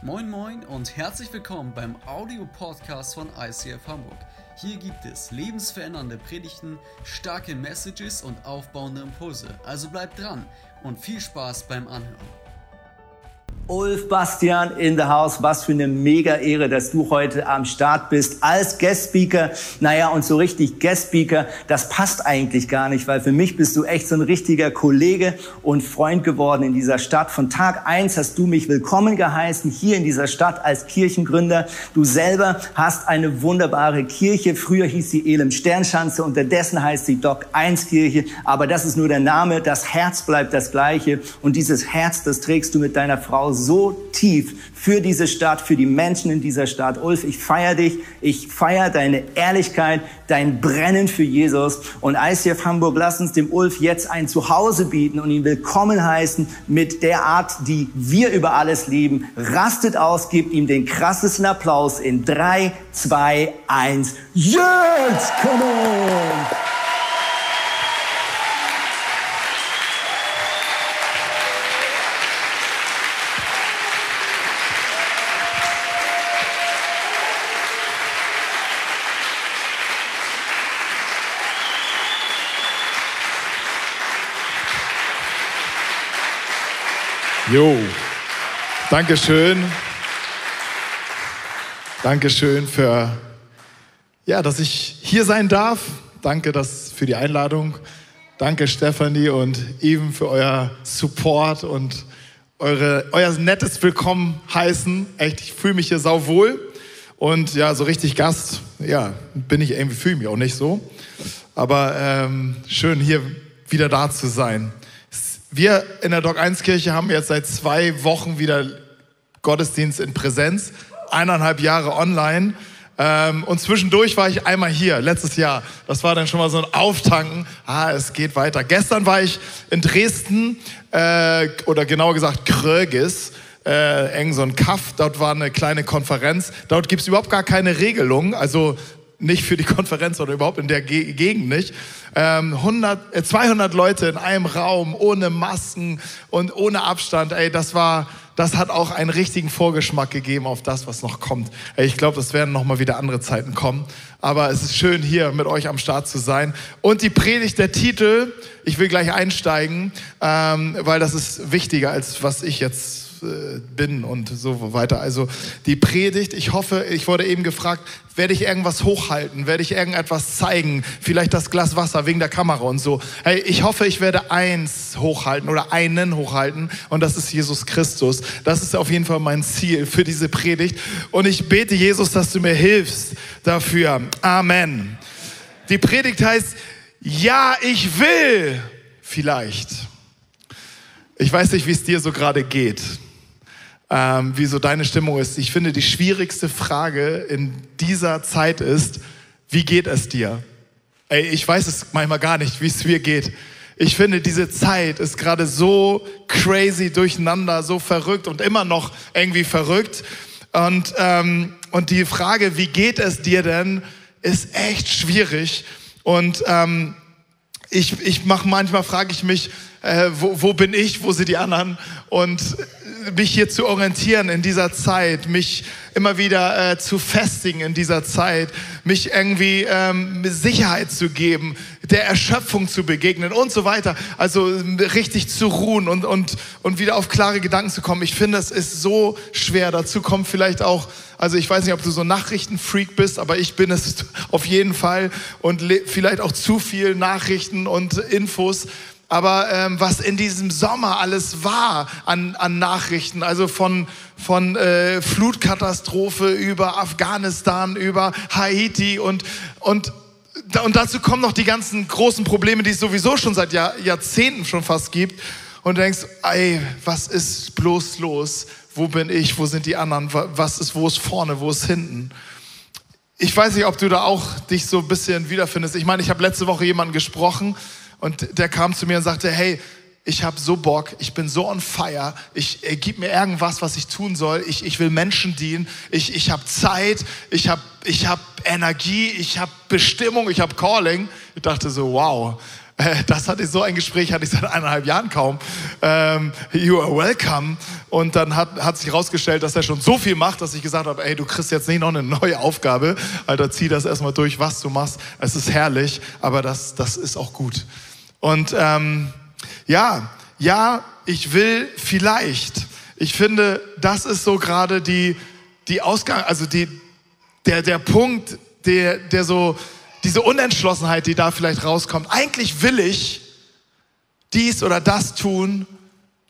Moin Moin und herzlich willkommen beim Audio-Podcast von ICF Hamburg. Hier gibt es lebensverändernde Predigten, starke Messages und aufbauende Impulse. Also bleibt dran und viel Spaß beim Anhören. Ulf Bastian in the house. Was für eine mega Ehre, dass du heute am Start bist als Guest Speaker. Naja, und so richtig Guest Speaker, das passt eigentlich gar nicht, weil für mich bist du echt so ein richtiger Kollege und Freund geworden in dieser Stadt. Von Tag eins hast du mich willkommen geheißen hier in dieser Stadt als Kirchengründer. Du selber hast eine wunderbare Kirche. Früher hieß sie Elem Sternschanze, unterdessen heißt sie Doc 1 Kirche. Aber das ist nur der Name. Das Herz bleibt das gleiche. Und dieses Herz, das trägst du mit deiner Frau so tief für diese Stadt, für die Menschen in dieser Stadt. Ulf, ich feiere dich, ich feiere deine Ehrlichkeit, dein Brennen für Jesus. Und ICF Hamburg, lass uns dem Ulf jetzt ein Zuhause bieten und ihn willkommen heißen mit der Art, die wir über alles lieben. Rastet aus, gebt ihm den krassesten Applaus in drei, zwei, eins. Yes! Come on! Jo, Dankeschön. Dankeschön für, ja, dass ich hier sein darf. Danke dass, für die Einladung. Danke Stefanie und Even für euer Support und eure, euer nettes Willkommen heißen. Echt, ich fühle mich hier sauwohl. Und ja, so richtig Gast, ja, bin ich irgendwie, fühle mich auch nicht so. Aber ähm, schön hier wieder da zu sein. Wir in der Doc 1 Kirche haben jetzt seit zwei Wochen wieder Gottesdienst in Präsenz, eineinhalb Jahre online. Ähm, und zwischendurch war ich einmal hier, letztes Jahr. Das war dann schon mal so ein Auftanken. Ah, es geht weiter. Gestern war ich in Dresden, äh, oder genauer gesagt Krögis, äh, eng so ein Kaff. Dort war eine kleine Konferenz. Dort gibt es überhaupt gar keine Regelung. Also nicht für die Konferenz oder überhaupt in der Gegend nicht. 100, ähm, 200 äh, Leute in einem Raum, ohne Masken und ohne Abstand. Ey, das war, das hat auch einen richtigen Vorgeschmack gegeben auf das, was noch kommt. Ey, ich glaube, es werden noch mal wieder andere Zeiten kommen. Aber es ist schön, hier mit euch am Start zu sein. Und die Predigt, der Titel, ich will gleich einsteigen, ähm, weil das ist wichtiger, als was ich jetzt bin und so weiter. Also die Predigt, ich hoffe, ich wurde eben gefragt, werde ich irgendwas hochhalten, werde ich irgendetwas zeigen, vielleicht das Glas Wasser wegen der Kamera und so. Hey, ich hoffe, ich werde eins hochhalten oder einen hochhalten und das ist Jesus Christus. Das ist auf jeden Fall mein Ziel für diese Predigt und ich bete Jesus, dass du mir hilfst dafür. Amen. Die Predigt heißt, ja, ich will vielleicht. Ich weiß nicht, wie es dir so gerade geht ähm, wie so deine Stimmung ist. Ich finde, die schwierigste Frage in dieser Zeit ist, wie geht es dir? Ey, ich weiß es manchmal gar nicht, wie es mir geht. Ich finde, diese Zeit ist gerade so crazy durcheinander, so verrückt und immer noch irgendwie verrückt. Und, ähm, und die Frage, wie geht es dir denn, ist echt schwierig. Und ähm, ich, ich mache manchmal, frage ich mich, äh, wo, wo bin ich, wo sind die anderen? Und mich hier zu orientieren in dieser Zeit, mich immer wieder äh, zu festigen in dieser Zeit, mich irgendwie ähm, Sicherheit zu geben, der Erschöpfung zu begegnen und so weiter. Also richtig zu ruhen und, und, und wieder auf klare Gedanken zu kommen. Ich finde, es ist so schwer. Dazu kommt vielleicht auch, also ich weiß nicht, ob du so Nachrichtenfreak bist, aber ich bin es auf jeden Fall und vielleicht auch zu viel Nachrichten und Infos aber ähm, was in diesem Sommer alles war an, an Nachrichten, also von, von äh, Flutkatastrophe über Afghanistan, über Haiti und, und, und dazu kommen noch die ganzen großen Probleme, die es sowieso schon seit Jahr, Jahrzehnten schon fast gibt. Und du denkst, ey, was ist bloß los? Wo bin ich? Wo sind die anderen? Was ist, wo ist vorne? Wo ist hinten? Ich weiß nicht, ob du da auch dich so ein bisschen wiederfindest. Ich meine, ich habe letzte Woche jemanden gesprochen, und der kam zu mir und sagte, hey, ich habe so Bock, ich bin so on fire, ich äh, gib mir irgendwas, was ich tun soll, ich, ich will Menschen dienen, ich, ich habe Zeit, ich habe ich hab Energie, ich habe Bestimmung, ich habe Calling. Ich dachte so, wow, Äh, das hatte ich so ein Gespräch, hatte ich seit eineinhalb Jahren kaum. Ähm, you are welcome. Und dann hat, hat sich herausgestellt, dass er schon so viel macht, dass ich gesagt habe, ey, du kriegst jetzt nicht noch eine neue Aufgabe. Alter, zieh das erstmal durch, was du machst. Es ist herrlich, aber das, das ist auch gut. Und ähm, ja, ja, ich will vielleicht. Ich finde, das ist so gerade die, die Ausgang, also die, der, der Punkt, der, der so, diese Unentschlossenheit, die da vielleicht rauskommt. Eigentlich will ich dies oder das tun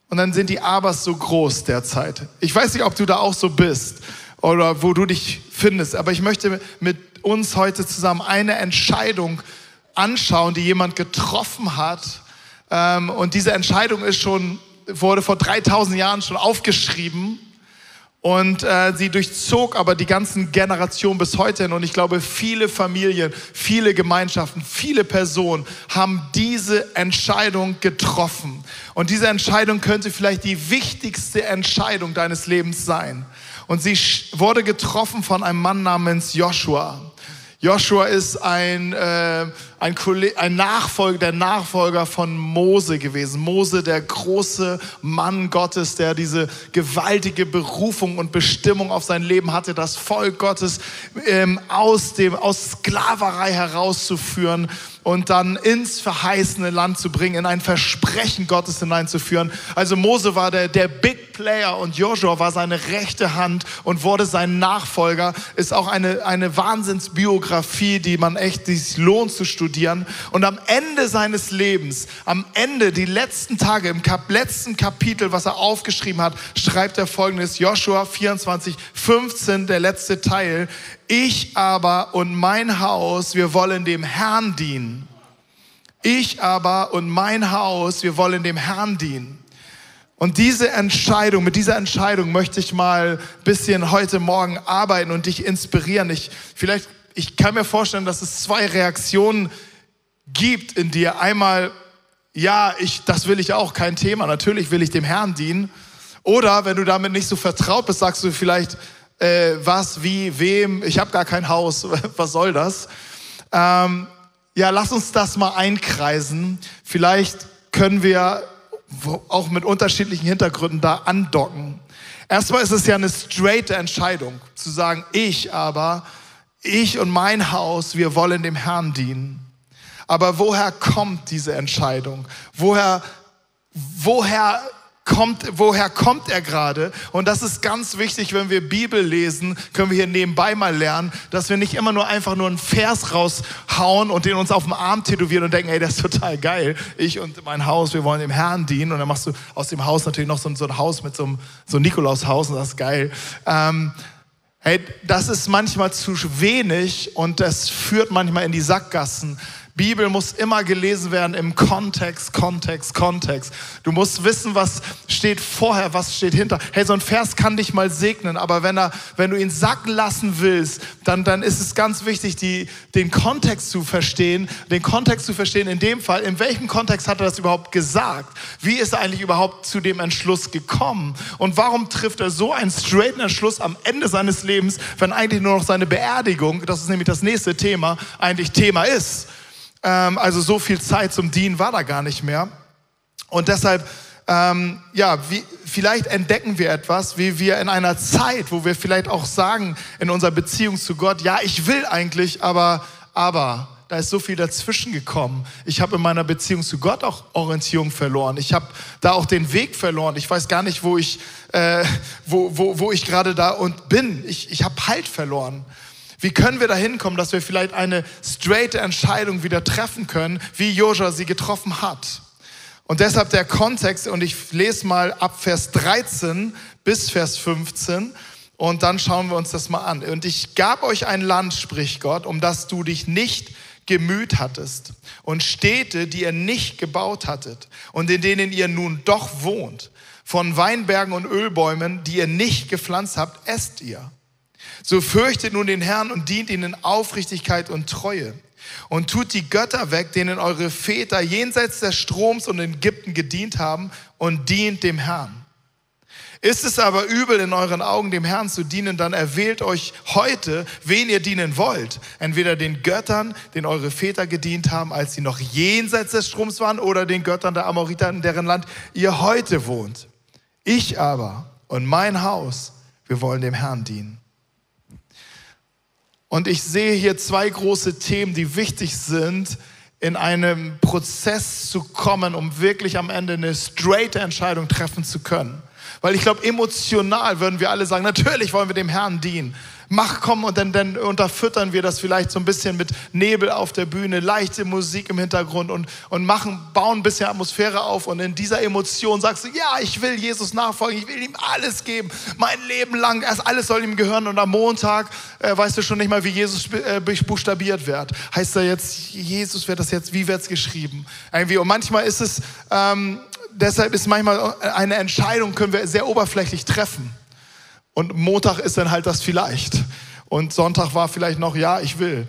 und dann sind die Abers so groß derzeit. Ich weiß nicht, ob du da auch so bist oder wo du dich findest, aber ich möchte mit uns heute zusammen eine Entscheidung anschauen, die jemand getroffen hat. Ähm, und diese Entscheidung ist schon, wurde vor 3000 Jahren schon aufgeschrieben und äh, sie durchzog aber die ganzen Generationen bis heute hin. Und ich glaube, viele Familien, viele Gemeinschaften, viele Personen haben diese Entscheidung getroffen. Und diese Entscheidung könnte vielleicht die wichtigste Entscheidung deines Lebens sein. Und sie wurde getroffen von einem Mann namens Joshua. Joshua ist ein, äh, ein, ein Nachfolger, der Nachfolger von Mose gewesen. Mose, der große Mann Gottes, der diese gewaltige Berufung und Bestimmung auf sein Leben hatte, das Volk Gottes ähm, aus, dem, aus Sklaverei herauszuführen und dann ins verheißene Land zu bringen, in ein Versprechen Gottes hineinzuführen. Also Mose war der, der Big Player und Joshua war seine rechte Hand und wurde sein Nachfolger. Ist auch eine, eine Wahnsinnsbiografie, die man echt, die sich lohnt zu studieren. Und am Ende seines Lebens, am Ende, die letzten Tage, im Kap letzten Kapitel, was er aufgeschrieben hat, schreibt er folgendes, Joshua 24, 15, der letzte Teil. Ich aber und mein Haus, wir wollen dem Herrn dienen. Ich aber und mein Haus, wir wollen dem Herrn dienen. Und diese Entscheidung, mit dieser Entscheidung möchte ich mal ein bisschen heute Morgen arbeiten und dich inspirieren. Ich, vielleicht, ich kann mir vorstellen, dass es zwei Reaktionen gibt in dir. Einmal, ja, ich, das will ich auch, kein Thema. Natürlich will ich dem Herrn dienen. Oder wenn du damit nicht so vertraut bist, sagst du vielleicht, äh, was, wie, wem, ich habe gar kein Haus, was soll das? Ähm, ja, lass uns das mal einkreisen. Vielleicht können wir auch mit unterschiedlichen Hintergründen da andocken. Erstmal ist es ja eine straight Entscheidung, zu sagen, ich aber, ich und mein Haus, wir wollen dem Herrn dienen. Aber woher kommt diese Entscheidung? Woher, woher kommt, woher kommt er gerade? Und das ist ganz wichtig, wenn wir Bibel lesen, können wir hier nebenbei mal lernen, dass wir nicht immer nur einfach nur einen Vers raushauen und den uns auf dem Arm tätowieren und denken, ey, das ist total geil. Ich und mein Haus, wir wollen dem Herrn dienen. Und dann machst du aus dem Haus natürlich noch so, so ein Haus mit so einem, so Nikolaushaus und das ist geil. Ähm, Hey, das ist manchmal zu wenig und das führt manchmal in die Sackgassen. Bibel muss immer gelesen werden im Kontext, Kontext, Kontext. Du musst wissen, was steht vorher, was steht hinter. Hey, so ein Vers kann dich mal segnen, aber wenn, er, wenn du ihn sacken lassen willst, dann, dann ist es ganz wichtig, die, den Kontext zu verstehen. Den Kontext zu verstehen in dem Fall, in welchem Kontext hat er das überhaupt gesagt? Wie ist er eigentlich überhaupt zu dem Entschluss gekommen? Und warum trifft er so einen straighten Entschluss am Ende seines Lebens, wenn eigentlich nur noch seine Beerdigung, das ist nämlich das nächste Thema, eigentlich Thema ist? Ähm, also so viel Zeit zum Dienen war da gar nicht mehr. Und deshalb, ähm, ja, wie, vielleicht entdecken wir etwas, wie wir in einer Zeit, wo wir vielleicht auch sagen in unserer Beziehung zu Gott, ja, ich will eigentlich, aber, aber, da ist so viel dazwischen gekommen. Ich habe in meiner Beziehung zu Gott auch Orientierung verloren. Ich habe da auch den Weg verloren. Ich weiß gar nicht, wo ich, äh, wo, wo, wo ich gerade da und bin. Ich, ich habe Halt verloren. Wie können wir da hinkommen, dass wir vielleicht eine straight Entscheidung wieder treffen können, wie Joshua sie getroffen hat? Und deshalb der Kontext, und ich lese mal ab Vers 13 bis Vers 15, und dann schauen wir uns das mal an. Und ich gab euch ein Land, spricht Gott, um das du dich nicht gemüht hattest, und Städte, die ihr nicht gebaut hattet, und in denen ihr nun doch wohnt. Von Weinbergen und Ölbäumen, die ihr nicht gepflanzt habt, esst ihr. So fürchtet nun den Herrn und dient ihn in Aufrichtigkeit und Treue. Und tut die Götter weg, denen eure Väter jenseits des Stroms und in Ägypten gedient haben, und dient dem Herrn. Ist es aber übel in euren Augen, dem Herrn zu dienen, dann erwählt euch heute, wen ihr dienen wollt. Entweder den Göttern, den eure Väter gedient haben, als sie noch jenseits des Stroms waren, oder den Göttern der Amoriter, in deren Land ihr heute wohnt. Ich aber und mein Haus, wir wollen dem Herrn dienen. Und ich sehe hier zwei große Themen, die wichtig sind, in einem Prozess zu kommen, um wirklich am Ende eine straight Entscheidung treffen zu können. Weil ich glaube, emotional würden wir alle sagen, natürlich wollen wir dem Herrn dienen. Mach, komm, und dann, dann unterfüttern wir das vielleicht so ein bisschen mit Nebel auf der Bühne, leichte Musik im Hintergrund und, und machen, bauen ein bisschen Atmosphäre auf. Und in dieser Emotion sagst du, ja, ich will Jesus nachfolgen, ich will ihm alles geben, mein Leben lang, erst alles soll ihm gehören. Und am Montag äh, weißt du schon nicht mal, wie Jesus äh, buchstabiert wird. Heißt da jetzt, Jesus wird das jetzt, wie wird es geschrieben? Irgendwie. Und manchmal ist es, ähm, deshalb ist manchmal eine Entscheidung, können wir sehr oberflächlich treffen. Und Montag ist dann halt das vielleicht. Und Sonntag war vielleicht noch, ja, ich will.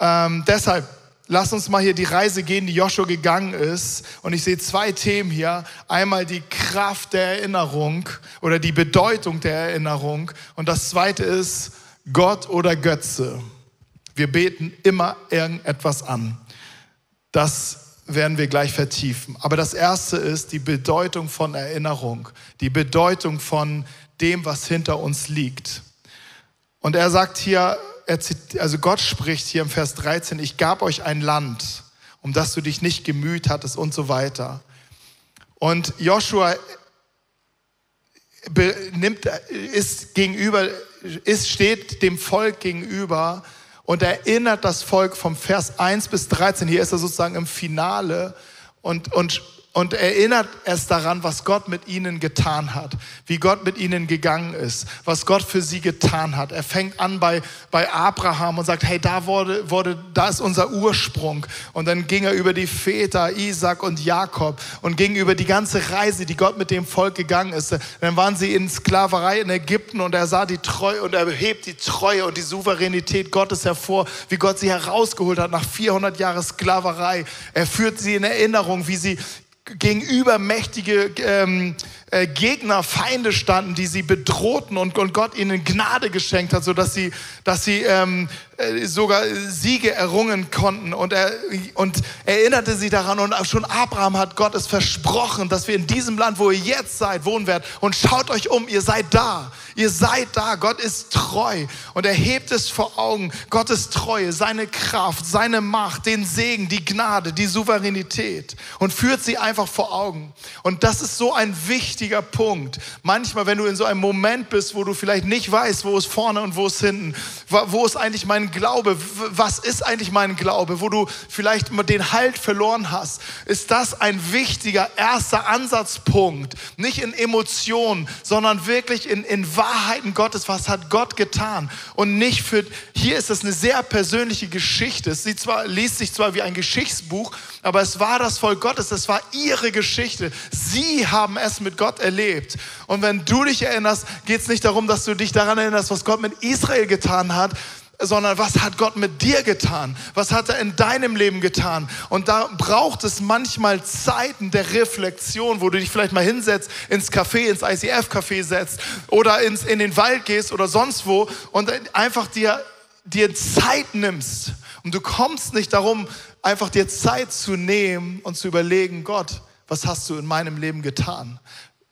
Ähm, deshalb, lass uns mal hier die Reise gehen, die Joshua gegangen ist. Und ich sehe zwei Themen hier. Einmal die Kraft der Erinnerung oder die Bedeutung der Erinnerung. Und das zweite ist Gott oder Götze. Wir beten immer irgendetwas an. Das werden wir gleich vertiefen. Aber das erste ist die Bedeutung von Erinnerung, die Bedeutung von dem, was hinter uns liegt. Und er sagt hier, also Gott spricht hier im Vers 13, ich gab euch ein Land, um das du dich nicht gemüht hattest und so weiter. Und Joshua nimmt, ist gegenüber, ist, steht dem Volk gegenüber und erinnert das Volk vom Vers 1 bis 13. Hier ist er sozusagen im Finale und, und und erinnert es daran, was Gott mit ihnen getan hat, wie Gott mit ihnen gegangen ist, was Gott für sie getan hat. Er fängt an bei, bei Abraham und sagt, hey, da wurde, wurde, da ist unser Ursprung. Und dann ging er über die Väter, Isaac und Jakob und ging über die ganze Reise, die Gott mit dem Volk gegangen ist. Dann waren sie in Sklaverei in Ägypten und er sah die Treue und er hebt die Treue und die Souveränität Gottes hervor, wie Gott sie herausgeholt hat nach 400 Jahren Sklaverei. Er führt sie in Erinnerung, wie sie gegenüber mächtige ähm, äh, Gegner, Feinde standen, die sie bedrohten und, Gott ihnen Gnade geschenkt hat, sodass sie, dass sie ähm, äh, sogar Siege errungen konnten. Und er und erinnerte sie daran und schon Abraham hat Gott es versprochen, dass wir in diesem Land, wo ihr jetzt seid, wohnen werden. Und schaut euch um, ihr seid da. Ihr seid da. Gott ist treu. Und er hebt es vor Augen. Gottes Treue, seine Kraft, seine Macht, den Segen, die Gnade, die Souveränität. Und führt sie einfach vor Augen. Und das ist so ein wichtiger Punkt. Manchmal, wenn du in so einem Moment bist, wo du vielleicht nicht weißt, wo ist vorne und wo ist hinten, wo ist eigentlich mein Glaube, was ist eigentlich mein Glaube, wo du vielleicht den Halt verloren hast, ist das ein wichtiger erster Ansatzpunkt. Nicht in Emotionen, sondern wirklich in, in Wahrheit Wahrheiten Gottes, was hat Gott getan und nicht für, hier ist es eine sehr persönliche Geschichte. Es sieht zwar, liest sich zwar wie ein Geschichtsbuch, aber es war das Volk Gottes, es war ihre Geschichte. Sie haben es mit Gott erlebt. Und wenn du dich erinnerst, geht es nicht darum, dass du dich daran erinnerst, was Gott mit Israel getan hat, sondern was hat Gott mit dir getan? Was hat er in deinem Leben getan? Und da braucht es manchmal Zeiten der Reflexion, wo du dich vielleicht mal hinsetzt, ins Café, ins ICF-Café setzt oder ins, in den Wald gehst oder sonst wo und einfach dir, dir Zeit nimmst. Und du kommst nicht darum, einfach dir Zeit zu nehmen und zu überlegen, Gott, was hast du in meinem Leben getan?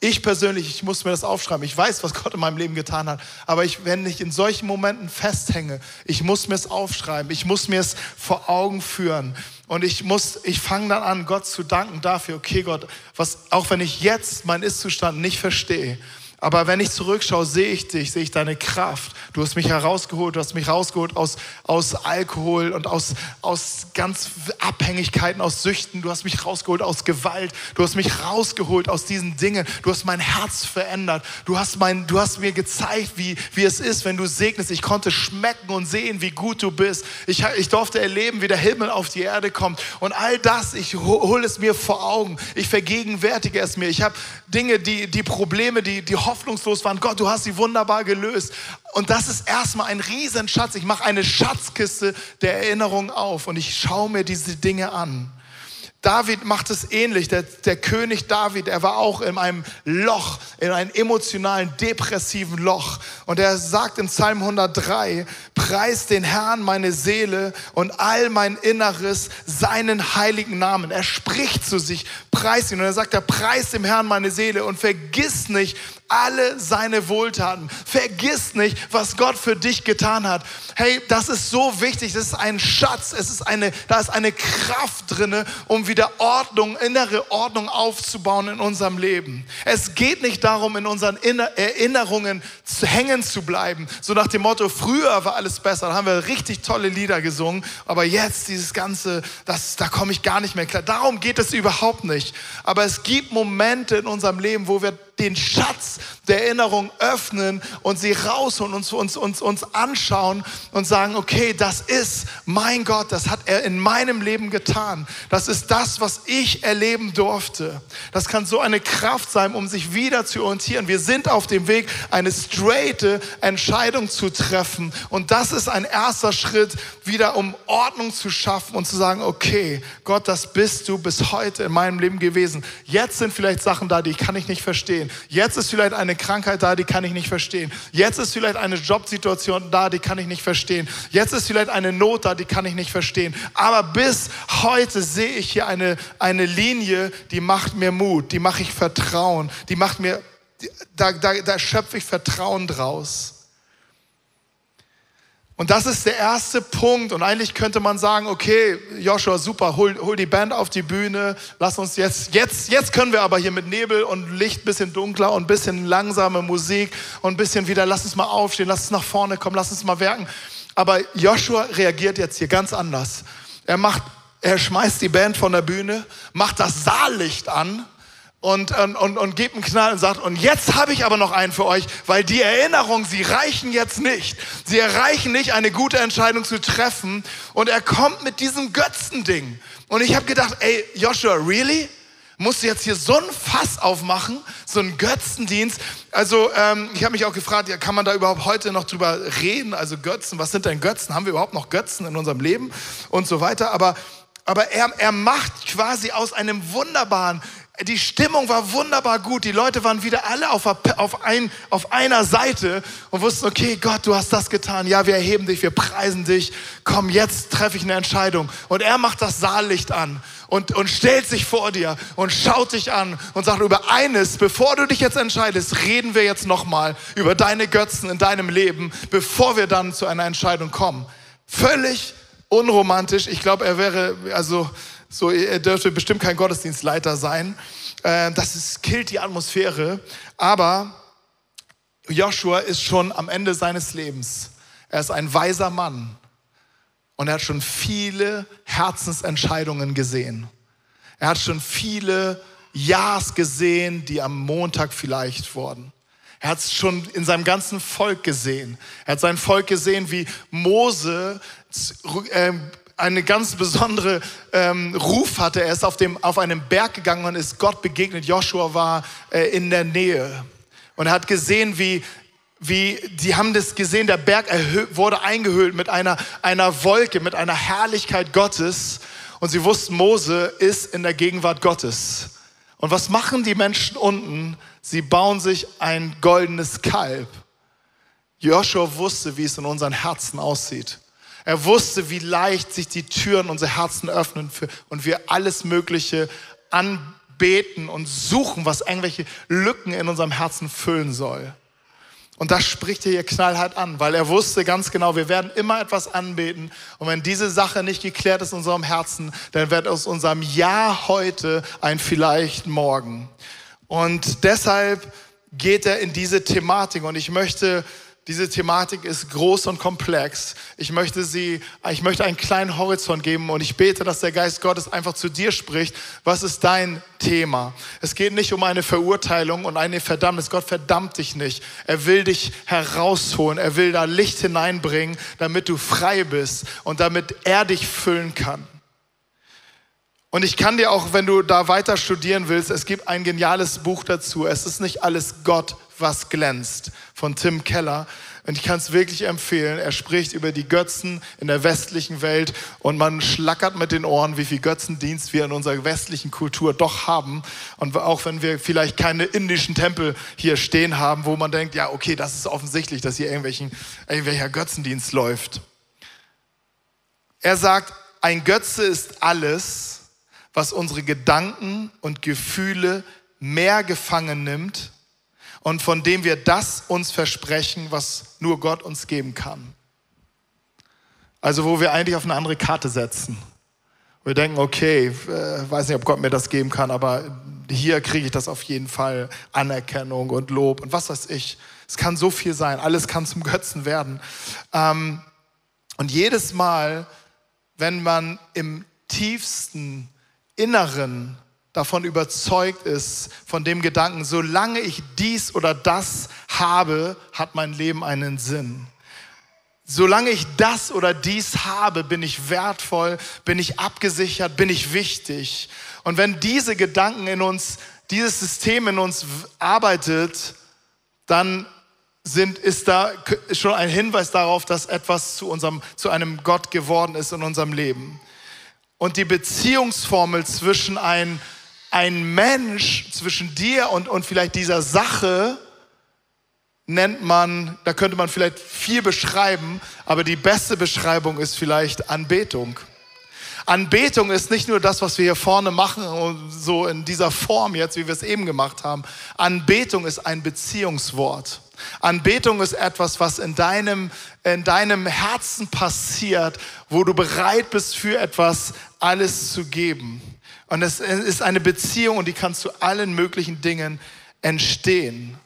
Ich persönlich, ich muss mir das aufschreiben. Ich weiß, was Gott in meinem Leben getan hat. Aber ich, wenn ich in solchen Momenten festhänge, ich muss mir es aufschreiben. Ich muss mir es vor Augen führen. Und ich muss, ich fange dann an, Gott zu danken dafür. Okay, Gott, was, auch wenn ich jetzt meinen Ist-Zustand nicht verstehe, aber wenn ich zurückschaue, sehe ich dich, sehe ich deine Kraft. Du hast mich herausgeholt, du hast mich rausgeholt aus, aus Alkohol und aus, aus ganz Abhängigkeiten, aus Süchten. Du hast mich rausgeholt aus Gewalt. Du hast mich rausgeholt aus diesen Dingen. Du hast mein Herz verändert. Du hast, mein, du hast mir gezeigt, wie, wie es ist, wenn du segnest. Ich konnte schmecken und sehen, wie gut du bist. Ich, ich durfte erleben, wie der Himmel auf die Erde kommt. Und all das, ich hole es mir vor Augen. Ich vergegenwärtige es mir. Ich habe Dinge, die, die Probleme, die, die Hoffnung, hoffnungslos waren. Gott, du hast sie wunderbar gelöst. Und das ist erstmal ein Riesenschatz. Ich mache eine Schatzkiste der Erinnerung auf und ich schaue mir diese Dinge an. David macht es ähnlich. Der, der König David, er war auch in einem Loch, in einem emotionalen, depressiven Loch. Und er sagt im Psalm 103, preis den Herrn meine Seele und all mein Inneres seinen heiligen Namen. Er spricht zu sich, preis ihn. Und er sagt, er preis dem Herrn meine Seele und vergiss nicht, alle seine Wohltaten. Vergiss nicht, was Gott für dich getan hat. Hey, das ist so wichtig. Das ist ein Schatz. Es ist eine, da ist eine Kraft drinne, um wieder Ordnung, innere Ordnung aufzubauen in unserem Leben. Es geht nicht darum, in unseren Erinnerungen zu hängen zu bleiben. So nach dem Motto, früher war alles besser. Da haben wir richtig tolle Lieder gesungen. Aber jetzt dieses Ganze, das, da komme ich gar nicht mehr klar. Darum geht es überhaupt nicht. Aber es gibt Momente in unserem Leben, wo wir den Schatz der Erinnerung öffnen und sie rausholen und uns, uns, uns anschauen und sagen, okay, das ist mein Gott, das hat er in meinem Leben getan. Das ist das, was ich erleben durfte. Das kann so eine Kraft sein, um sich wieder zu orientieren. Wir sind auf dem Weg, eine straighte Entscheidung zu treffen. Und das ist ein erster Schritt, wieder um Ordnung zu schaffen und zu sagen, okay, Gott, das bist du bis heute in meinem Leben gewesen. Jetzt sind vielleicht Sachen da, die kann ich nicht verstehen verstehen. Jetzt ist vielleicht eine Krankheit da, die kann ich nicht verstehen. Jetzt ist vielleicht eine Jobsituation da, die kann ich nicht verstehen. Jetzt ist vielleicht eine Not da, die kann ich nicht verstehen. Aber bis heute sehe ich hier eine, eine Linie, die macht mir Mut, die mache ich Vertrauen, die macht mir, da, da, da schöpfe ich Vertrauen draus. Und das ist der erste Punkt. Und eigentlich könnte man sagen, okay, Joshua, super, hol, hol die Band auf die Bühne, lass uns jetzt, jetzt, jetzt können wir aber hier mit Nebel und Licht bisschen dunkler und bisschen langsame Musik und bisschen wieder, lass uns mal aufstehen, lass uns nach vorne kommen, lass uns mal werken. Aber Joshua reagiert jetzt hier ganz anders. Er macht, er schmeißt die Band von der Bühne, macht das Saallicht an und, und, und, und gibt einen Knall und sagt, und jetzt habe ich aber noch einen für euch, weil die Erinnerungen, sie reichen jetzt nicht. Sie erreichen nicht, eine gute Entscheidung zu treffen. Und er kommt mit diesem Götzending. Und ich habe gedacht, ey, Joshua, really? Musst du jetzt hier so ein Fass aufmachen, so ein Götzendienst? Also ähm, ich habe mich auch gefragt, ja, kann man da überhaupt heute noch drüber reden? Also Götzen, was sind denn Götzen? Haben wir überhaupt noch Götzen in unserem Leben und so weiter? Aber aber er, er macht quasi aus einem wunderbaren die Stimmung war wunderbar gut. Die Leute waren wieder alle auf, auf, ein, auf einer Seite und wussten, okay, Gott, du hast das getan. Ja, wir erheben dich, wir preisen dich. Komm, jetzt treffe ich eine Entscheidung. Und er macht das Saallicht an und, und stellt sich vor dir und schaut dich an und sagt über eines, bevor du dich jetzt entscheidest, reden wir jetzt nochmal über deine Götzen in deinem Leben, bevor wir dann zu einer Entscheidung kommen. Völlig unromantisch. Ich glaube, er wäre, also, so, er dürfte bestimmt kein Gottesdienstleiter sein. Äh, das ist, killt die Atmosphäre. Aber Joshua ist schon am Ende seines Lebens. Er ist ein weiser Mann. Und er hat schon viele Herzensentscheidungen gesehen. Er hat schon viele Ja's gesehen, die am Montag vielleicht wurden. Er hat es schon in seinem ganzen Volk gesehen. Er hat sein Volk gesehen, wie Mose ähm, eine ganz besondere ähm, Ruf hatte. Er ist auf, dem, auf einem Berg gegangen und ist Gott begegnet. Joshua war äh, in der Nähe. Und er hat gesehen, wie, wie, die haben das gesehen, der Berg wurde eingehüllt mit einer, einer Wolke, mit einer Herrlichkeit Gottes. Und sie wussten, Mose ist in der Gegenwart Gottes. Und was machen die Menschen unten? Sie bauen sich ein goldenes Kalb. Joshua wusste, wie es in unseren Herzen aussieht. Er wusste, wie leicht sich die Türen unserer Herzen öffnen für, und wir alles Mögliche anbeten und suchen, was irgendwelche Lücken in unserem Herzen füllen soll. Und das spricht er hier knallhart an, weil er wusste ganz genau, wir werden immer etwas anbeten. Und wenn diese Sache nicht geklärt ist in unserem Herzen, dann wird aus unserem Ja heute ein vielleicht morgen. Und deshalb geht er in diese Thematik. Und ich möchte diese Thematik ist groß und komplex. Ich möchte sie, ich möchte einen kleinen Horizont geben und ich bete, dass der Geist Gottes einfach zu dir spricht. Was ist dein Thema? Es geht nicht um eine Verurteilung und eine Verdammnis. Gott verdammt dich nicht. Er will dich herausholen. Er will da Licht hineinbringen, damit du frei bist und damit er dich füllen kann. Und ich kann dir auch, wenn du da weiter studieren willst, es gibt ein geniales Buch dazu. Es ist nicht alles Gott was glänzt von Tim Keller. Und ich kann es wirklich empfehlen. Er spricht über die Götzen in der westlichen Welt und man schlackert mit den Ohren, wie viel Götzendienst wir in unserer westlichen Kultur doch haben. Und auch wenn wir vielleicht keine indischen Tempel hier stehen haben, wo man denkt, ja, okay, das ist offensichtlich, dass hier irgendwelchen, irgendwelcher Götzendienst läuft. Er sagt, ein Götze ist alles, was unsere Gedanken und Gefühle mehr gefangen nimmt und von dem wir das uns versprechen, was nur Gott uns geben kann. Also wo wir eigentlich auf eine andere Karte setzen. Wir denken, okay, äh, weiß nicht, ob Gott mir das geben kann, aber hier kriege ich das auf jeden Fall. Anerkennung und Lob und was weiß ich. Es kann so viel sein, alles kann zum Götzen werden. Ähm, und jedes Mal, wenn man im tiefsten Inneren davon überzeugt ist, von dem Gedanken, solange ich dies oder das habe, hat mein Leben einen Sinn. Solange ich das oder dies habe, bin ich wertvoll, bin ich abgesichert, bin ich wichtig. Und wenn diese Gedanken in uns, dieses System in uns arbeitet, dann sind, ist da schon ein Hinweis darauf, dass etwas zu unserem, zu einem Gott geworden ist in unserem Leben. Und die Beziehungsformel zwischen ein ein Mensch zwischen dir und, und vielleicht dieser Sache nennt man, da könnte man vielleicht viel beschreiben, aber die beste Beschreibung ist vielleicht Anbetung. Anbetung ist nicht nur das, was wir hier vorne machen, so in dieser Form jetzt, wie wir es eben gemacht haben. Anbetung ist ein Beziehungswort. Anbetung ist etwas, was in deinem, in deinem Herzen passiert, wo du bereit bist, für etwas alles zu geben. Und es ist eine Beziehung und die kann zu allen möglichen Dingen entstehen.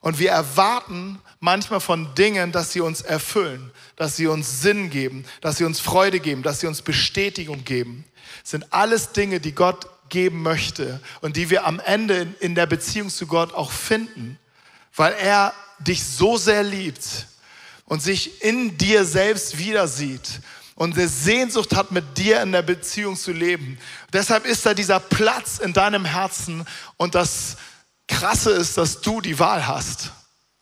Und wir erwarten manchmal von Dingen, dass sie uns erfüllen, dass sie uns Sinn geben, dass sie uns Freude geben, dass sie uns Bestätigung geben. Das sind alles Dinge, die Gott geben möchte und die wir am Ende in der Beziehung zu Gott auch finden, weil er dich so sehr liebt und sich in dir selbst wieder sieht und eine Sehnsucht hat, mit dir in der Beziehung zu leben. Deshalb ist da dieser Platz in deinem Herzen und das Krasse ist, dass du die Wahl hast.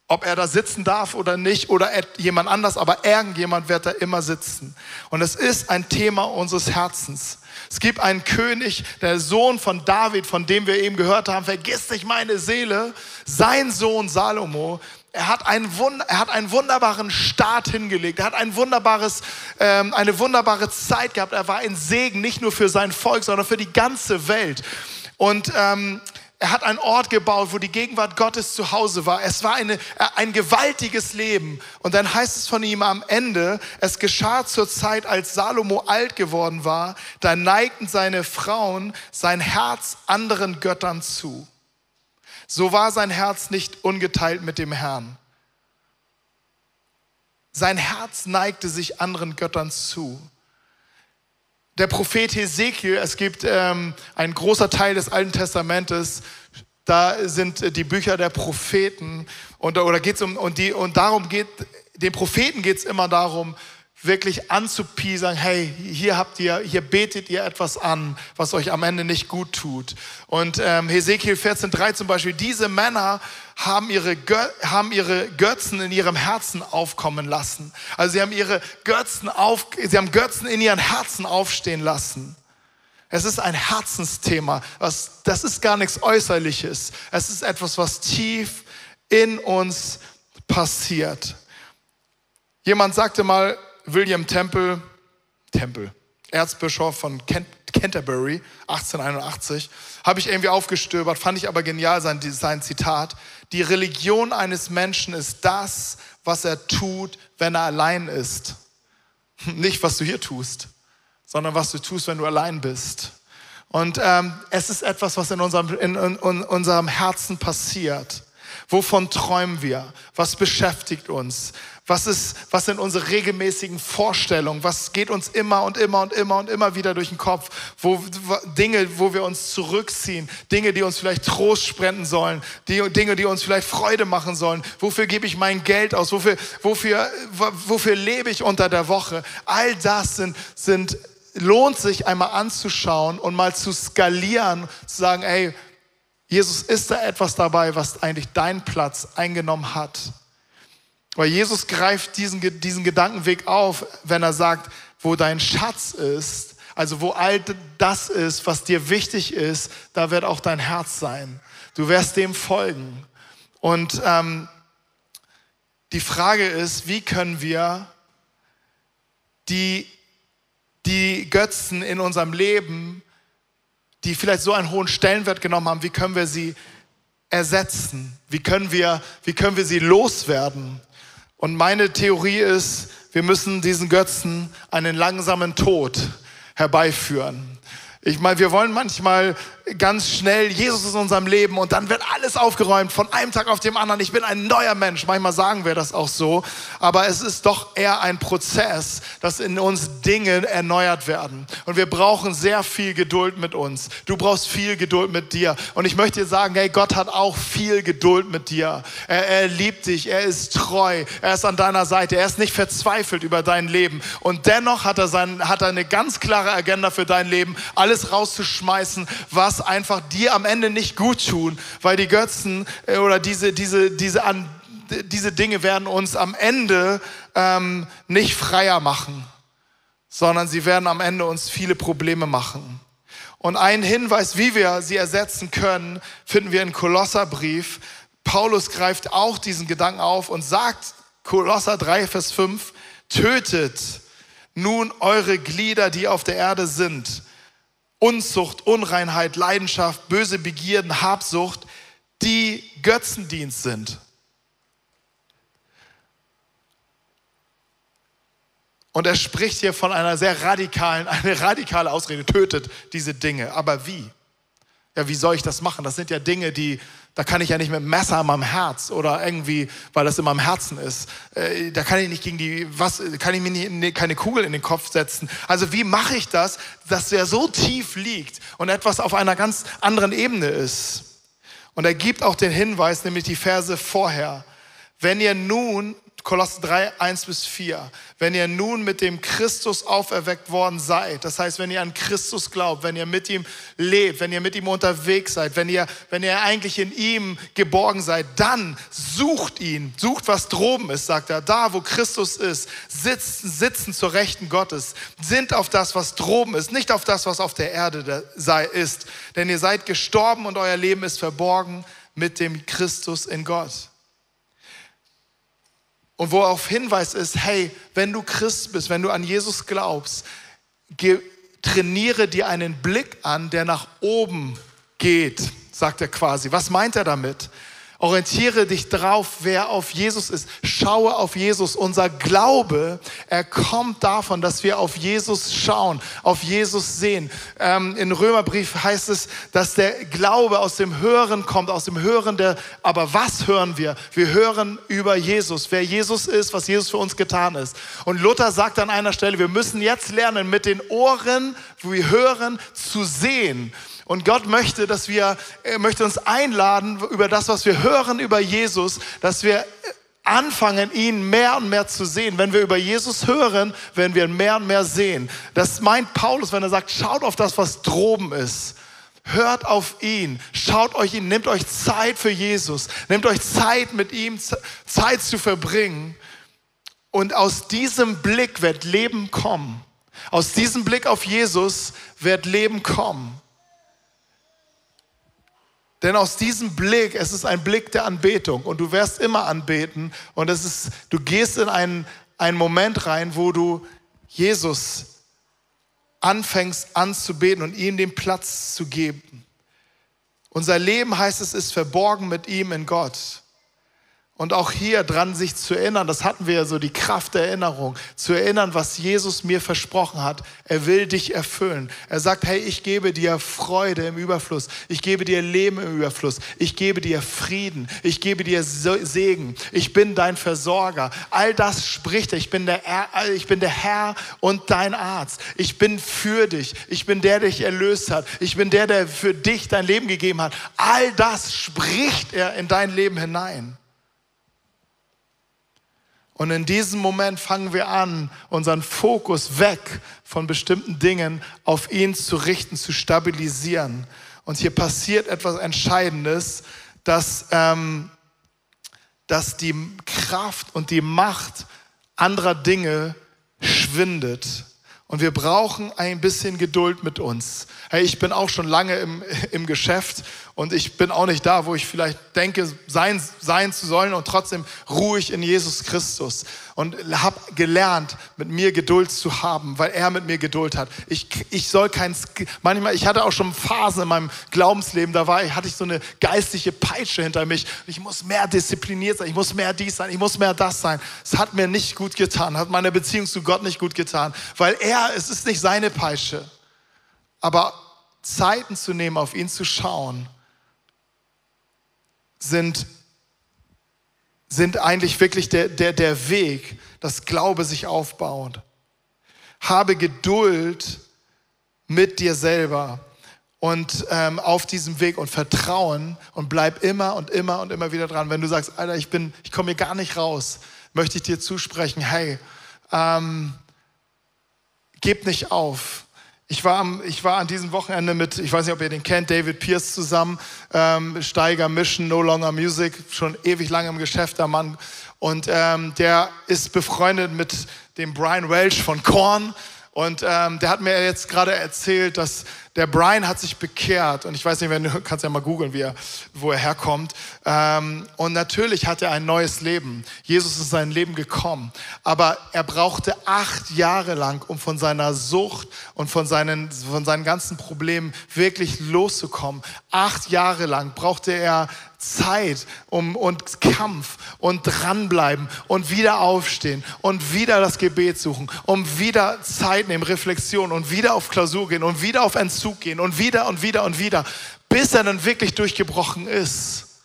Ob er da sitzen darf oder nicht oder jemand anders, aber irgendjemand wird da immer sitzen. Und es ist ein Thema unseres Herzens. Es gibt einen König, der Sohn von David, von dem wir eben gehört haben, vergiss nicht meine Seele. Sein Sohn Salomo, er hat, einen, er hat einen wunderbaren Start hingelegt. Er hat ein wunderbares, ähm, eine wunderbare Zeit gehabt. Er war ein Segen, nicht nur für sein Volk, sondern für die ganze Welt. Und ähm, er hat einen Ort gebaut, wo die Gegenwart Gottes zu Hause war. Es war eine, ein gewaltiges Leben. Und dann heißt es von ihm am Ende, es geschah zur Zeit, als Salomo alt geworden war, da neigten seine Frauen sein Herz anderen Göttern zu. So war sein Herz nicht ungeteilt mit dem Herrn. Sein Herz neigte sich anderen Göttern zu. Der Prophet Hesekiel, es gibt ähm, ein großer Teil des Alten Testamentes, da sind die Bücher der Propheten und oder geht's um und die und darum geht den Propheten geht es immer darum, wirklich anzupiesern, hey, hier habt ihr, hier betet ihr etwas an, was euch am Ende nicht gut tut. Und ähm, Hesekiel 14,3 zum Beispiel, diese Männer haben ihre, haben ihre Götzen in ihrem Herzen aufkommen lassen. Also sie haben ihre Götzen auf, sie haben Götzen in ihren Herzen aufstehen lassen. Es ist ein Herzensthema. Was, das ist gar nichts Äußerliches. Es ist etwas, was tief in uns passiert. Jemand sagte mal, William Temple, Temple, Erzbischof von Canterbury, 1881, habe ich irgendwie aufgestöbert, fand ich aber genial sein, sein Zitat. Die Religion eines Menschen ist das, was er tut, wenn er allein ist. Nicht, was du hier tust, sondern was du tust, wenn du allein bist. Und ähm, es ist etwas, was in unserem, in, in, in unserem Herzen passiert. Wovon träumen wir? Was beschäftigt uns? Was, ist, was sind unsere regelmäßigen Vorstellungen? Was geht uns immer und immer und immer und immer wieder durch den Kopf? Wo, Dinge, wo wir uns zurückziehen, Dinge, die uns vielleicht Trost spenden sollen, die, Dinge, die uns vielleicht Freude machen sollen. Wofür gebe ich mein Geld aus? Wofür, wofür, wofür lebe ich unter der Woche? All das sind, sind, lohnt sich einmal anzuschauen und mal zu skalieren, zu sagen, ey, Jesus, ist da etwas dabei, was eigentlich deinen Platz eingenommen hat? Weil Jesus greift diesen, diesen Gedankenweg auf, wenn er sagt, wo dein Schatz ist, also wo all das ist, was dir wichtig ist, da wird auch dein Herz sein. Du wirst dem folgen. Und ähm, die Frage ist, wie können wir die, die Götzen in unserem Leben, die vielleicht so einen hohen Stellenwert genommen haben, wie können wir sie ersetzen? Wie können wir, wie können wir sie loswerden? Und meine Theorie ist, wir müssen diesen Götzen einen langsamen Tod herbeiführen. Ich meine, wir wollen manchmal ganz schnell, Jesus ist in unserem Leben und dann wird alles aufgeräumt von einem Tag auf den anderen. Ich bin ein neuer Mensch. Manchmal sagen wir das auch so. Aber es ist doch eher ein Prozess, dass in uns Dinge erneuert werden. Und wir brauchen sehr viel Geduld mit uns. Du brauchst viel Geduld mit dir. Und ich möchte dir sagen, hey, Gott hat auch viel Geduld mit dir. Er, er liebt dich. Er ist treu. Er ist an deiner Seite. Er ist nicht verzweifelt über dein Leben. Und dennoch hat er, sein, hat er eine ganz klare Agenda für dein Leben, alles rauszuschmeißen, was einfach dir am Ende nicht gut tun, weil die Götzen äh, oder diese, diese, diese, an, diese Dinge werden uns am Ende ähm, nicht freier machen, sondern sie werden am Ende uns viele Probleme machen. Und einen Hinweis, wie wir sie ersetzen können, finden wir in Kolosserbrief. Paulus greift auch diesen Gedanken auf und sagt, Kolosser 3, Vers 5, tötet nun eure Glieder, die auf der Erde sind Unzucht, Unreinheit, Leidenschaft, böse Begierden, Habsucht, die Götzendienst sind. Und er spricht hier von einer sehr radikalen, eine radikale Ausrede, tötet diese Dinge. Aber wie? Ja, wie soll ich das machen? Das sind ja Dinge, die da kann ich ja nicht mit dem Messer in meinem Herz oder irgendwie, weil das in meinem Herzen ist. Äh, da kann ich nicht gegen die, was, kann ich mir nie, keine Kugel in den Kopf setzen. Also wie mache ich das, dass der so tief liegt und etwas auf einer ganz anderen Ebene ist? Und er gibt auch den Hinweis, nämlich die Verse vorher. Wenn ihr nun Kolosse 3, 1 bis 4. Wenn ihr nun mit dem Christus auferweckt worden seid, das heißt, wenn ihr an Christus glaubt, wenn ihr mit ihm lebt, wenn ihr mit ihm unterwegs seid, wenn ihr, wenn ihr eigentlich in ihm geborgen seid, dann sucht ihn, sucht, was droben ist, sagt er. Da, wo Christus ist, sitzen, sitzen zur Rechten Gottes, sind auf das, was droben ist, nicht auf das, was auf der Erde sei, ist. Denn ihr seid gestorben und euer Leben ist verborgen mit dem Christus in Gott. Und worauf Hinweis ist, hey, wenn du Christ bist, wenn du an Jesus glaubst, trainiere dir einen Blick an, der nach oben geht, sagt er quasi. Was meint er damit? Orientiere dich drauf, wer auf Jesus ist. Schaue auf Jesus. Unser Glaube, er kommt davon, dass wir auf Jesus schauen, auf Jesus sehen. Ähm, in Römerbrief heißt es, dass der Glaube aus dem Hören kommt, aus dem Hören der, aber was hören wir? Wir hören über Jesus, wer Jesus ist, was Jesus für uns getan ist. Und Luther sagt an einer Stelle, wir müssen jetzt lernen, mit den Ohren, wo wir hören, zu sehen. Und Gott möchte, dass wir, er möchte uns einladen über das, was wir hören über Jesus, dass wir anfangen, ihn mehr und mehr zu sehen. Wenn wir über Jesus hören, werden wir mehr und mehr sehen. Das meint Paulus, wenn er sagt, schaut auf das, was droben ist. Hört auf ihn, schaut euch ihn, nehmt euch Zeit für Jesus, nehmt euch Zeit mit ihm, Zeit zu verbringen. Und aus diesem Blick wird Leben kommen. Aus diesem Blick auf Jesus wird Leben kommen. Denn aus diesem Blick, es ist ein Blick der Anbetung und du wirst immer anbeten und es ist, du gehst in einen, einen Moment rein, wo du Jesus anfängst anzubeten und ihm den Platz zu geben. Unser Leben heißt es, ist verborgen mit ihm in Gott. Und auch hier dran sich zu erinnern, das hatten wir ja so, die Kraft der Erinnerung, zu erinnern, was Jesus mir versprochen hat. Er will dich erfüllen. Er sagt, hey, ich gebe dir Freude im Überfluss. Ich gebe dir Leben im Überfluss. Ich gebe dir Frieden. Ich gebe dir Segen. Ich bin dein Versorger. All das spricht er. Ich bin der, ich bin der Herr und dein Arzt. Ich bin für dich. Ich bin der, der dich erlöst hat. Ich bin der, der für dich dein Leben gegeben hat. All das spricht er in dein Leben hinein. Und in diesem Moment fangen wir an, unseren Fokus weg von bestimmten Dingen auf ihn zu richten, zu stabilisieren. Und hier passiert etwas Entscheidendes, dass, ähm, dass die Kraft und die Macht anderer Dinge schwindet. Und wir brauchen ein bisschen Geduld mit uns. Hey, ich bin auch schon lange im, im Geschäft und ich bin auch nicht da, wo ich vielleicht denke, sein, sein zu sollen und trotzdem ruhig in Jesus Christus. Und habe gelernt, mit mir Geduld zu haben, weil er mit mir Geduld hat. Ich, ich soll kein, manchmal, ich hatte auch schon Phasen in meinem Glaubensleben, da war, hatte ich so eine geistliche Peitsche hinter mich. Ich muss mehr diszipliniert sein, ich muss mehr dies sein, ich muss mehr das sein. Es hat mir nicht gut getan, hat meine Beziehung zu Gott nicht gut getan, weil er, es ist nicht seine Peitsche. Aber Zeiten zu nehmen, auf ihn zu schauen, sind, sind eigentlich wirklich der, der, der Weg, dass Glaube sich aufbaut. Habe Geduld mit dir selber und ähm, auf diesem Weg und Vertrauen und bleib immer und immer und immer wieder dran. Wenn du sagst, Alter, ich bin, ich komme hier gar nicht raus, möchte ich dir zusprechen, hey, ähm, gib nicht auf. Ich war, am, ich war an diesem Wochenende mit, ich weiß nicht, ob ihr den kennt, David Pierce zusammen, ähm, Steiger Mission, No Longer Music, schon ewig lange im Geschäft, der Mann. Und ähm, der ist befreundet mit dem Brian Welch von Korn. Und ähm, der hat mir jetzt gerade erzählt, dass der Brian hat sich bekehrt und ich weiß nicht, wenn du kannst ja mal googeln, er, wo er herkommt. Ähm, und natürlich hat er ein neues Leben. Jesus ist in sein Leben gekommen, aber er brauchte acht Jahre lang, um von seiner Sucht und von seinen von seinen ganzen Problemen wirklich loszukommen. Acht Jahre lang brauchte er Zeit um, und Kampf und dranbleiben und wieder aufstehen und wieder das Gebet suchen, um wieder Zeit nehmen, Reflexion und wieder auf Klausur gehen und wieder auf Entzug gehen und wieder und wieder und wieder, bis er dann wirklich durchgebrochen ist.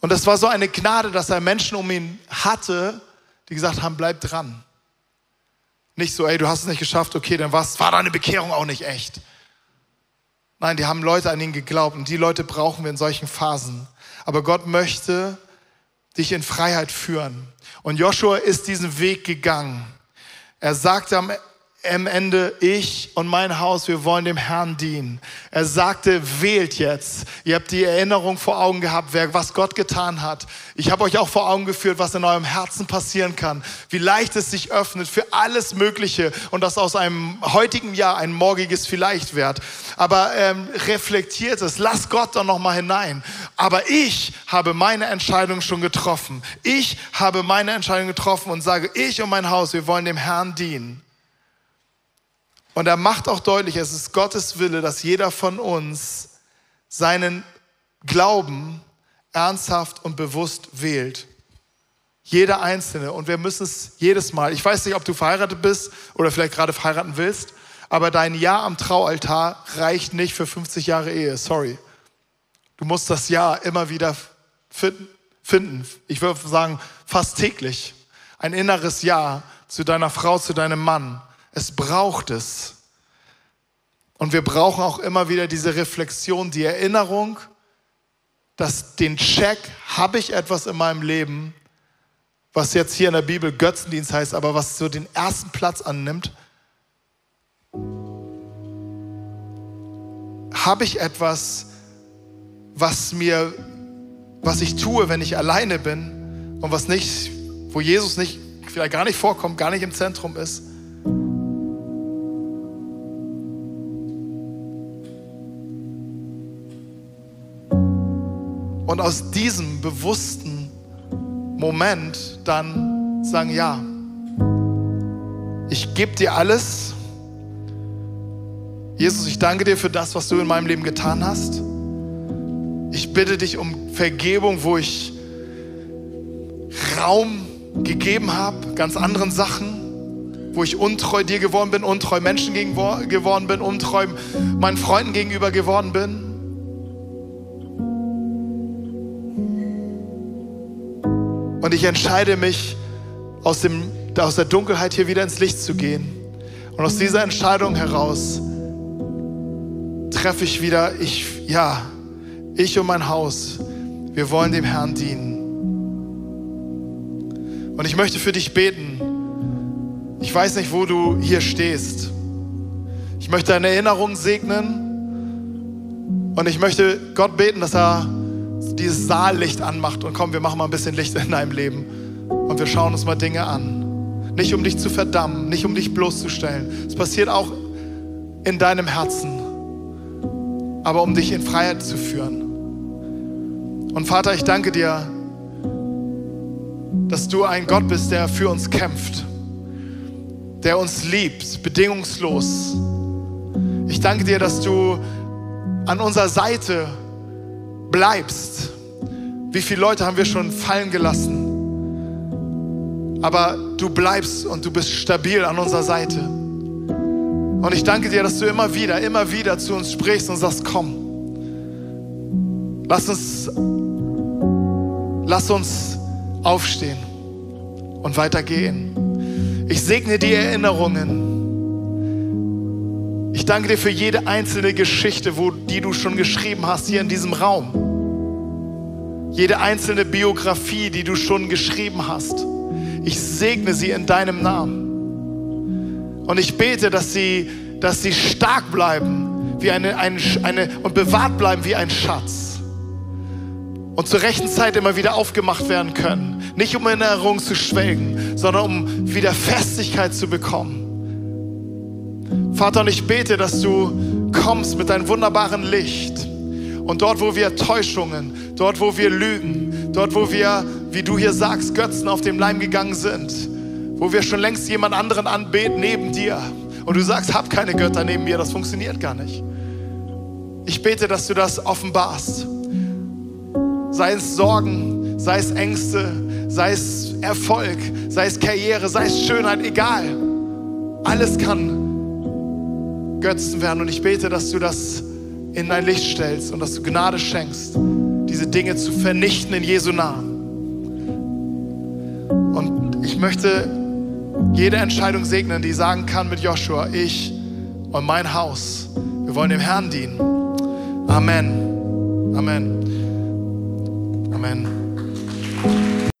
Und das war so eine Gnade, dass er Menschen um ihn hatte, die gesagt haben, bleib dran. Nicht so, ey, du hast es nicht geschafft, okay, dann was, war deine Bekehrung auch nicht echt. Nein, die haben Leute an ihn geglaubt und die Leute brauchen wir in solchen Phasen. Aber Gott möchte dich in Freiheit führen. Und Joshua ist diesen Weg gegangen. Er sagte am am Ende, ich und mein Haus, wir wollen dem Herrn dienen. Er sagte, wählt jetzt. Ihr habt die Erinnerung vor Augen gehabt, wer, was Gott getan hat. Ich habe euch auch vor Augen geführt, was in eurem Herzen passieren kann. Wie leicht es sich öffnet für alles Mögliche und dass aus einem heutigen Jahr ein morgiges vielleicht wird. Aber ähm, reflektiert es, lasst Gott doch noch mal hinein. Aber ich habe meine Entscheidung schon getroffen. Ich habe meine Entscheidung getroffen und sage, ich und mein Haus, wir wollen dem Herrn dienen. Und er macht auch deutlich, es ist Gottes Wille, dass jeder von uns seinen Glauben ernsthaft und bewusst wählt. Jeder Einzelne. Und wir müssen es jedes Mal. Ich weiß nicht, ob du verheiratet bist oder vielleicht gerade verheiraten willst, aber dein Ja am Traualtar reicht nicht für 50 Jahre Ehe. Sorry. Du musst das Ja immer wieder finden. Ich würde sagen, fast täglich. Ein inneres Ja zu deiner Frau, zu deinem Mann es braucht es. Und wir brauchen auch immer wieder diese Reflexion, die Erinnerung, dass den Check, habe ich etwas in meinem Leben, was jetzt hier in der Bibel Götzendienst heißt, aber was so den ersten Platz annimmt. Habe ich etwas, was mir, was ich tue, wenn ich alleine bin und was nicht, wo Jesus nicht, vielleicht gar nicht vorkommt, gar nicht im Zentrum ist? Und aus diesem bewussten Moment dann sagen, ja, ich gebe dir alles. Jesus, ich danke dir für das, was du in meinem Leben getan hast. Ich bitte dich um Vergebung, wo ich Raum gegeben habe, ganz anderen Sachen, wo ich untreu dir geworden bin, untreu Menschen geworden bin, untreu meinen Freunden gegenüber geworden bin. Ich entscheide mich, aus, dem, aus der Dunkelheit hier wieder ins Licht zu gehen. Und aus dieser Entscheidung heraus treffe ich wieder, ich, ja, ich und mein Haus, wir wollen dem Herrn dienen. Und ich möchte für dich beten. Ich weiß nicht, wo du hier stehst. Ich möchte deine Erinnerung segnen Und ich möchte Gott beten, dass er dieses Saallicht anmacht und komm, wir machen mal ein bisschen Licht in deinem Leben und wir schauen uns mal Dinge an. Nicht um dich zu verdammen, nicht um dich bloßzustellen. Es passiert auch in deinem Herzen, aber um dich in Freiheit zu führen. Und Vater, ich danke dir, dass du ein Gott bist, der für uns kämpft, der uns liebt, bedingungslos. Ich danke dir, dass du an unserer Seite bleibst. Wie viele Leute haben wir schon fallen gelassen? Aber du bleibst und du bist stabil an unserer Seite. Und ich danke dir, dass du immer wieder, immer wieder zu uns sprichst und sagst, komm, lass uns, lass uns aufstehen und weitergehen. Ich segne die Erinnerungen. Ich danke dir für jede einzelne Geschichte, wo, die du schon geschrieben hast hier in diesem Raum. Jede einzelne Biografie, die du schon geschrieben hast. Ich segne sie in deinem Namen. Und ich bete, dass sie, dass sie stark bleiben wie eine, eine, eine, und bewahrt bleiben wie ein Schatz. Und zur rechten Zeit immer wieder aufgemacht werden können. Nicht um in Erinnerung zu schwelgen, sondern um wieder Festigkeit zu bekommen. Vater, und ich bete, dass du kommst mit deinem wunderbaren Licht. Und dort, wo wir Täuschungen, dort, wo wir Lügen, dort, wo wir wie du hier sagst, Götzen auf dem Leim gegangen sind, wo wir schon längst jemand anderen anbeten neben dir und du sagst, hab keine Götter neben mir, das funktioniert gar nicht. Ich bete, dass du das offenbarst. Sei es Sorgen, sei es Ängste, sei es Erfolg, sei es Karriere, sei es Schönheit, egal. Alles kann Götzen werden und ich bete, dass du das in dein Licht stellst und dass du Gnade schenkst, diese Dinge zu vernichten in Jesu Namen. Ich möchte jede Entscheidung segnen, die sagen kann mit Joshua, ich und mein Haus, wir wollen dem Herrn dienen. Amen. Amen. Amen.